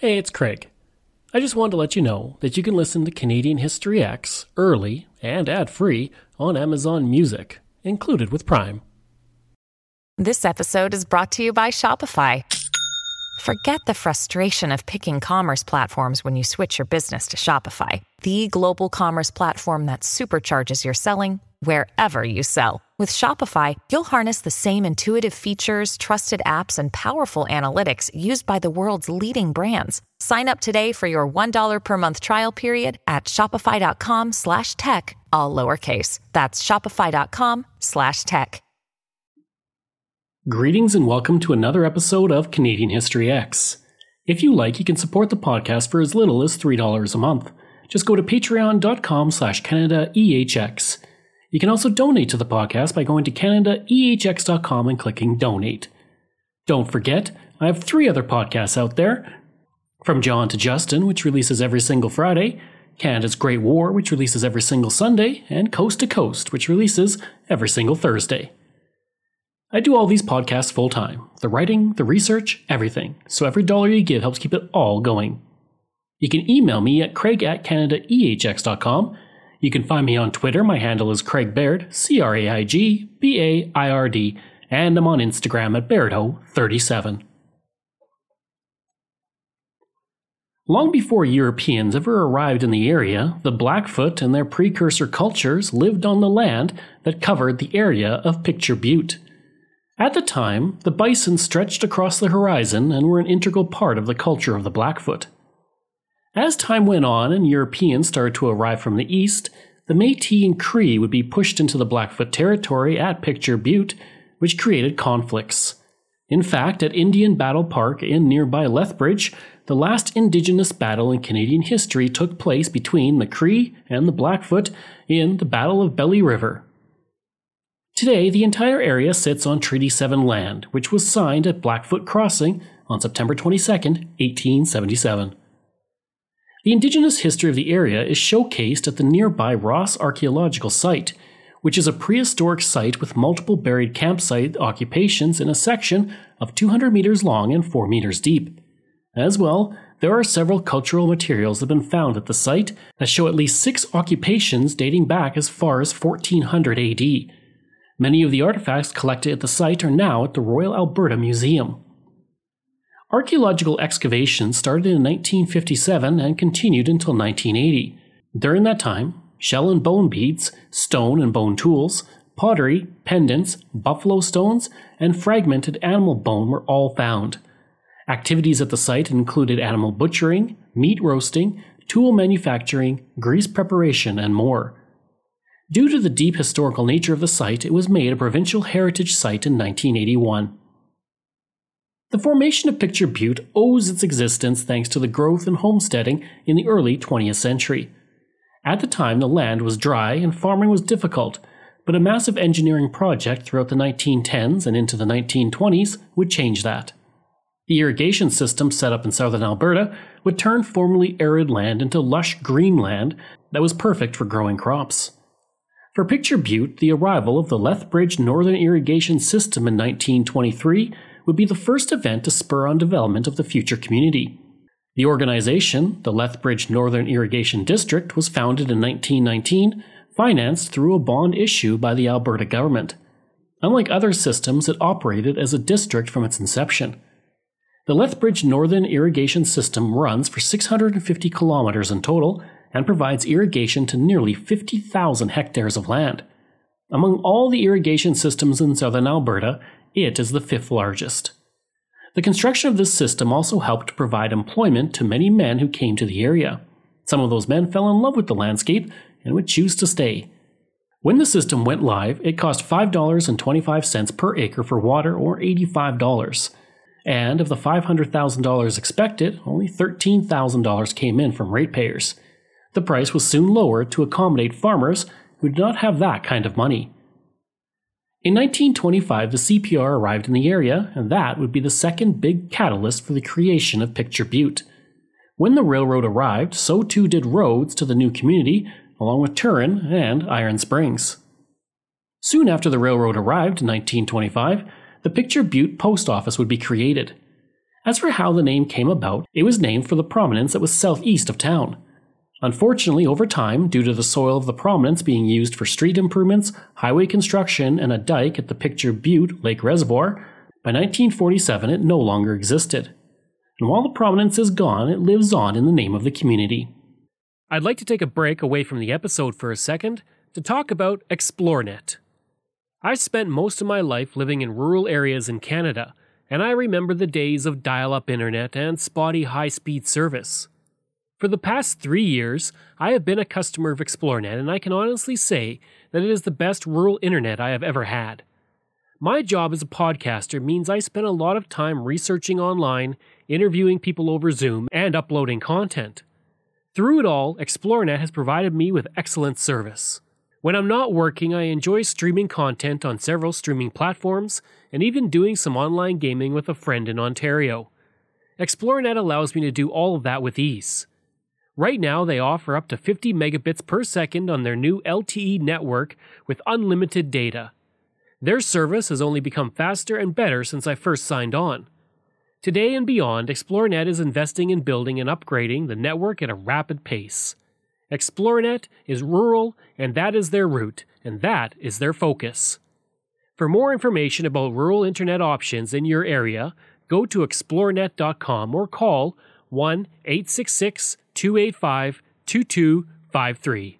Hey, it's Craig. I just wanted to let you know that you can listen to Canadian History Ehx early and ad free on Amazon Music, included with Prime. This episode is brought to you by Shopify. Forget the frustration of picking commerce platforms when you switch your business to Shopify, the global commerce platform that supercharges your selling wherever you sell. With Shopify, you'll harness the same intuitive features, trusted apps, and powerful analytics used by the world's leading brands. Sign up today for your $1 per month trial period at shopify.com slash tech, all lowercase. That's shopify.com slash tech. Greetings and welcome to another episode of Canadian History Ehx. If you like, you can support the podcast for as little as $3 a month. Just go to patreon.com slash CanadaEHX. You can also donate to the podcast by going to CanadaEHX.com and clicking donate. Don't forget, I have three other podcasts out there. From John to Justin, which releases every single Friday, Canada's Great War, which releases every single Sunday, and Coast to Coast, which releases every single Thursday. I do all these podcasts full time the writing, the research, everything. So every dollar you give helps keep it all going. You can email me at craig at canadaehx.com. You can find me on Twitter. My handle is Craig Baird, C R A I G B A I R D, and I'm on Instagram at Bairdo37. Long before Europeans ever arrived in the area, the Blackfoot and their precursor cultures lived on the land that covered the area of Picture Butte. At the time, the bison stretched across the horizon and were an integral part of the culture of the Blackfoot. As time went on and Europeans started to arrive from the east, the Metis and Cree would be pushed into the Blackfoot territory at Picture Butte, which created conflicts. In fact, at Indian Battle Park in nearby Lethbridge, the last Indigenous battle in Canadian history took place between the Cree and the Blackfoot in the Battle of Belly River. Today, the entire area sits on Treaty 7 land, which was signed at Blackfoot Crossing on September 22, 1877. The indigenous history of the area is showcased at the nearby Ross Archaeological Site, which is a prehistoric site with multiple buried campsite occupations in a section of 200 meters long and 4 meters deep. As well, there are several cultural materials that have been found at the site that show at least six occupations dating back as far as 1400 AD. Many of the artifacts collected at the site are now at the Royal Alberta Museum. Archaeological excavations started in 1957 and continued until 1980. During that time, shell and bone beads, stone and bone tools, pottery, pendants, buffalo stones, and fragmented animal bone were all found. Activities at the site included animal butchering, meat roasting, tool manufacturing, grease preparation, and more. Due to the deep historical nature of the site, it was made a provincial heritage site in 1981. The formation of Picture Butte owes its existence thanks to the growth in homesteading in the early 20th century. At the time, the land was dry and farming was difficult, but a massive engineering project throughout the 1910s and into the 1920s would change that. The irrigation system set up in southern Alberta would turn formerly arid land into lush green land that was perfect for growing crops. For Picture Butte, the arrival of the Lethbridge Northern Irrigation System in 1923 would be the first event to spur on development of the future community. The organization, the Lethbridge Northern Irrigation District, was founded in 1919, financed through a bond issue by the Alberta government. Unlike other systems, it operated as a district from its inception. The Lethbridge Northern Irrigation System runs for 650 kilometers in total and provides irrigation to nearly 50,000 hectares of land. Among all the irrigation systems in southern Alberta, it is the fifth largest. The construction of this system also helped provide employment to many men who came to the area. Some of those men fell in love with the landscape and would choose to stay. When the system went live, it cost $5.25 per acre for water or $85. And of the $500,000 expected, only $13,000 came in from ratepayers the price was soon lowered to accommodate farmers who did not have that kind of money. In 1925, the CPR arrived in the area, and that would be the second big catalyst for the creation of Picture Butte. When the railroad arrived, so too did roads to the new community, along with Turin and Iron Springs. Soon after the railroad arrived in 1925, the Picture Butte post office would be created. As for how the name came about, it was named for the prominence that was southeast of town. Unfortunately, over time, due to the soil of the prominence being used for street improvements, highway construction, and a dike at the Picture Butte Lake Reservoir, by 1947 it no longer existed. And while the prominence is gone, it lives on in the name of the community. I'd like to take a break away from the episode for a second to talk about Xplornet. I spent most of my life living in rural areas in Canada, and I remember the days of dial up internet and spotty high speed service. For the past three years, I have been a customer of Xplornet, and I can honestly say that it is the best rural internet I have ever had. My job as a podcaster means I spend a lot of time researching online, interviewing people over Zoom, and uploading content. Through it all, Xplornet has provided me with excellent service. When I'm not working, I enjoy streaming content on several streaming platforms and even doing some online gaming with a friend in Ontario. Xplornet allows me to do all of that with ease. Right now, they offer up to 50 megabits per second on their new LTE network with unlimited data. Their service has only become faster and better since I first signed on. Today and beyond, Xplornet is investing in building and upgrading the network at a rapid pace. Xplornet is rural, and that is their route, and that is their focus. For more information about rural internet options in your area, go to xplornet.com or call 1 866 285 2253.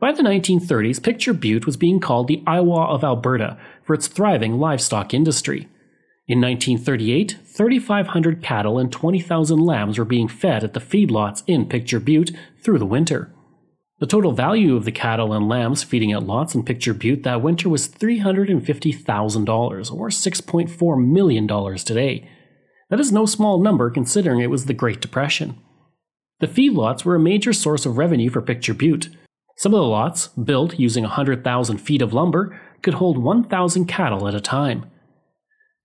By the 1930s, Picture Butte was being called the Iowa of Alberta for its thriving livestock industry. In 1938, 3,500 cattle and 20,000 lambs were being fed at the feedlots in Picture Butte through the winter. The total value of the cattle and lambs feeding at lots in Picture Butte that winter was $350,000, or $6.4 million today. That is no small number considering it was the Great Depression. The feedlots were a major source of revenue for Picture Butte. Some of the lots, built using 100,000 feet of lumber, could hold 1,000 cattle at a time.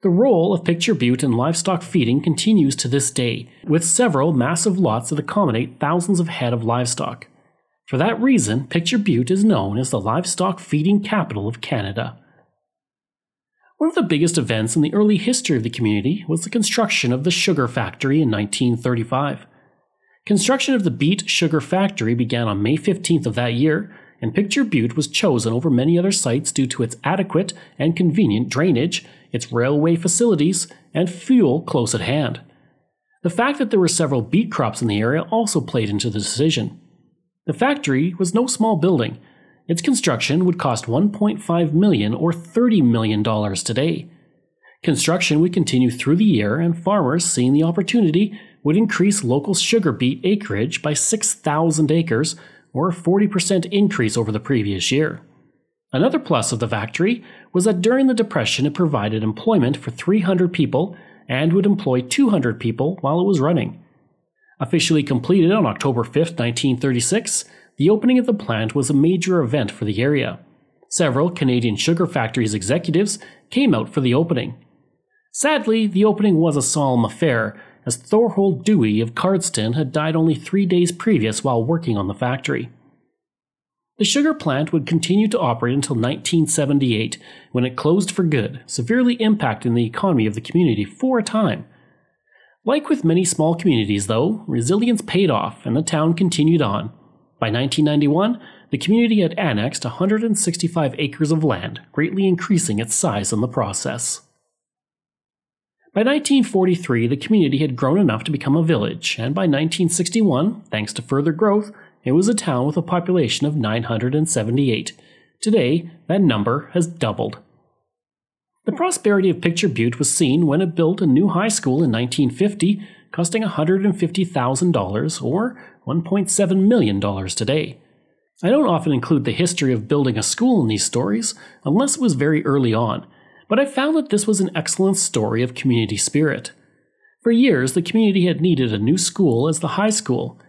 The role of Picture Butte in livestock feeding continues to this day, with several massive lots that accommodate thousands of head of livestock. For that reason, Picture Butte is known as the livestock feeding capital of Canada. One of the biggest events in the early history of the community was the construction of the sugar factory in 1935. Construction of the beet sugar factory began on May 15th of that year, and Picture Butte was chosen over many other sites due to its adequate and convenient drainage, its railway facilities, and fuel close at hand. The fact that there were several beet crops in the area also played into the decision. The factory was no small building, its construction would cost 1.5 million or 30 million dollars today. Construction would continue through the year and farmers seeing the opportunity would increase local sugar beet acreage by 6,000 acres or a 40% increase over the previous year. Another plus of the factory was that during the Depression it provided employment for 300 people and would employ 200 people while it was running. Officially completed on October 5, 1936, the opening of the plant was a major event for the area. Several Canadian sugar factories executives came out for the opening. Sadly, the opening was a solemn affair, as Thorhold Dewey of Cardston had died only three days previous while working on the factory. The sugar plant would continue to operate until 1978, when it closed for good, severely impacting the economy of the community for a time. Like with many small communities, though, resilience paid off and the town continued on, by 1991, the community had annexed 165 acres of land, greatly increasing its size in the process. By 1943, the community had grown enough to become a village, and by 1961, thanks to further growth, it was a town with a population of 978. Today, that number has doubled. The prosperity of Picture Butte was seen when it built a new high school in 1950, costing $150,000 or $1.7 million today. I don't often include the history of building a school in these stories, unless it was very early on, but I found that this was an excellent story of community spirit. For years, the community had needed a new school as the high school.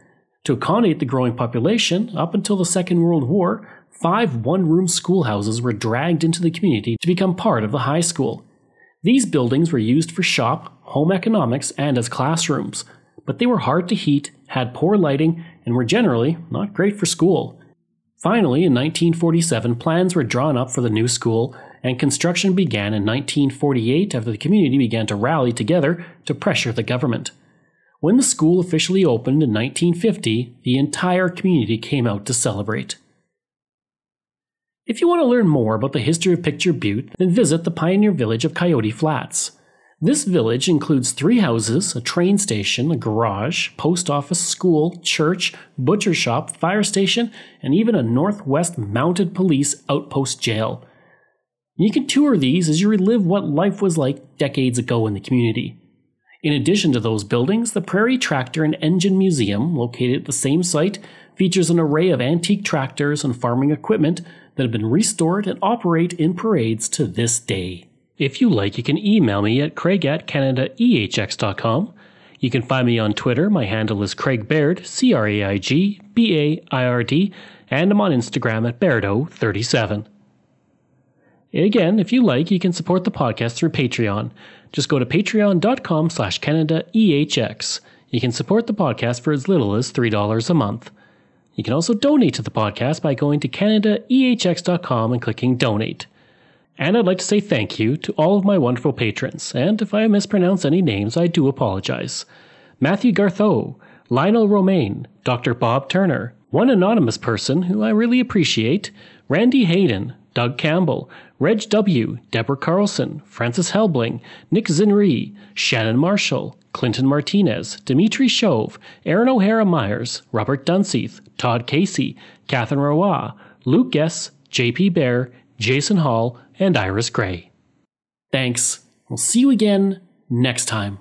To accommodate the growing population, up until the Second World War, five one room schoolhouses were dragged into the community to become part of the high school. These buildings were used for shop, home economics, and as classrooms, but they were hard to heat, had poor lighting, and were generally not great for school. Finally, in 1947, plans were drawn up for the new school, and construction began in 1948 after the community began to rally together to pressure the government. When the school officially opened in 1950, the entire community came out to celebrate. If you want to learn more about the history of Picture Butte, then visit the pioneer village of Coyote Flats. This village includes three houses, a train station, a garage, post office, school, church, butcher shop, fire station, and even a Northwest Mounted Police outpost jail. You can tour these as you relive what life was like decades ago in the community. In addition to those buildings, the Prairie Tractor and Engine Museum, located at the same site, features an array of antique tractors and farming equipment that have been restored and operate in parades to this day. If you like, you can email me at craig at canadaehx.com. You can find me on Twitter. My handle is Craig Baird, C R A I G B A I R D, and I'm on Instagram at Bairdo37. Again, if you like, you can support the podcast through Patreon. Just go to patreon.com slash CanadaEHX. You can support the podcast for as little as $3 a month. You can also donate to the podcast by going to CanadaEHX.com and clicking Donate. And I'd like to say thank you to all of my wonderful patrons, and if I mispronounce any names, I do apologize. Matthew Gartho, Lionel Romaine, Dr. Bob Turner, one anonymous person who I really appreciate, Randy Hayden, Doug Campbell, Reg W., Deborah Carlson, Francis Helbling, Nick Zinri, Shannon Marshall, Clinton Martinez, Dimitri Shove, Aaron O'Hara Myers, Robert Dunseith, Todd Casey, Catherine Roy, Luke Guess, JP Bear, Jason Hall, and Iris Gray. Thanks. We'll see you again next time.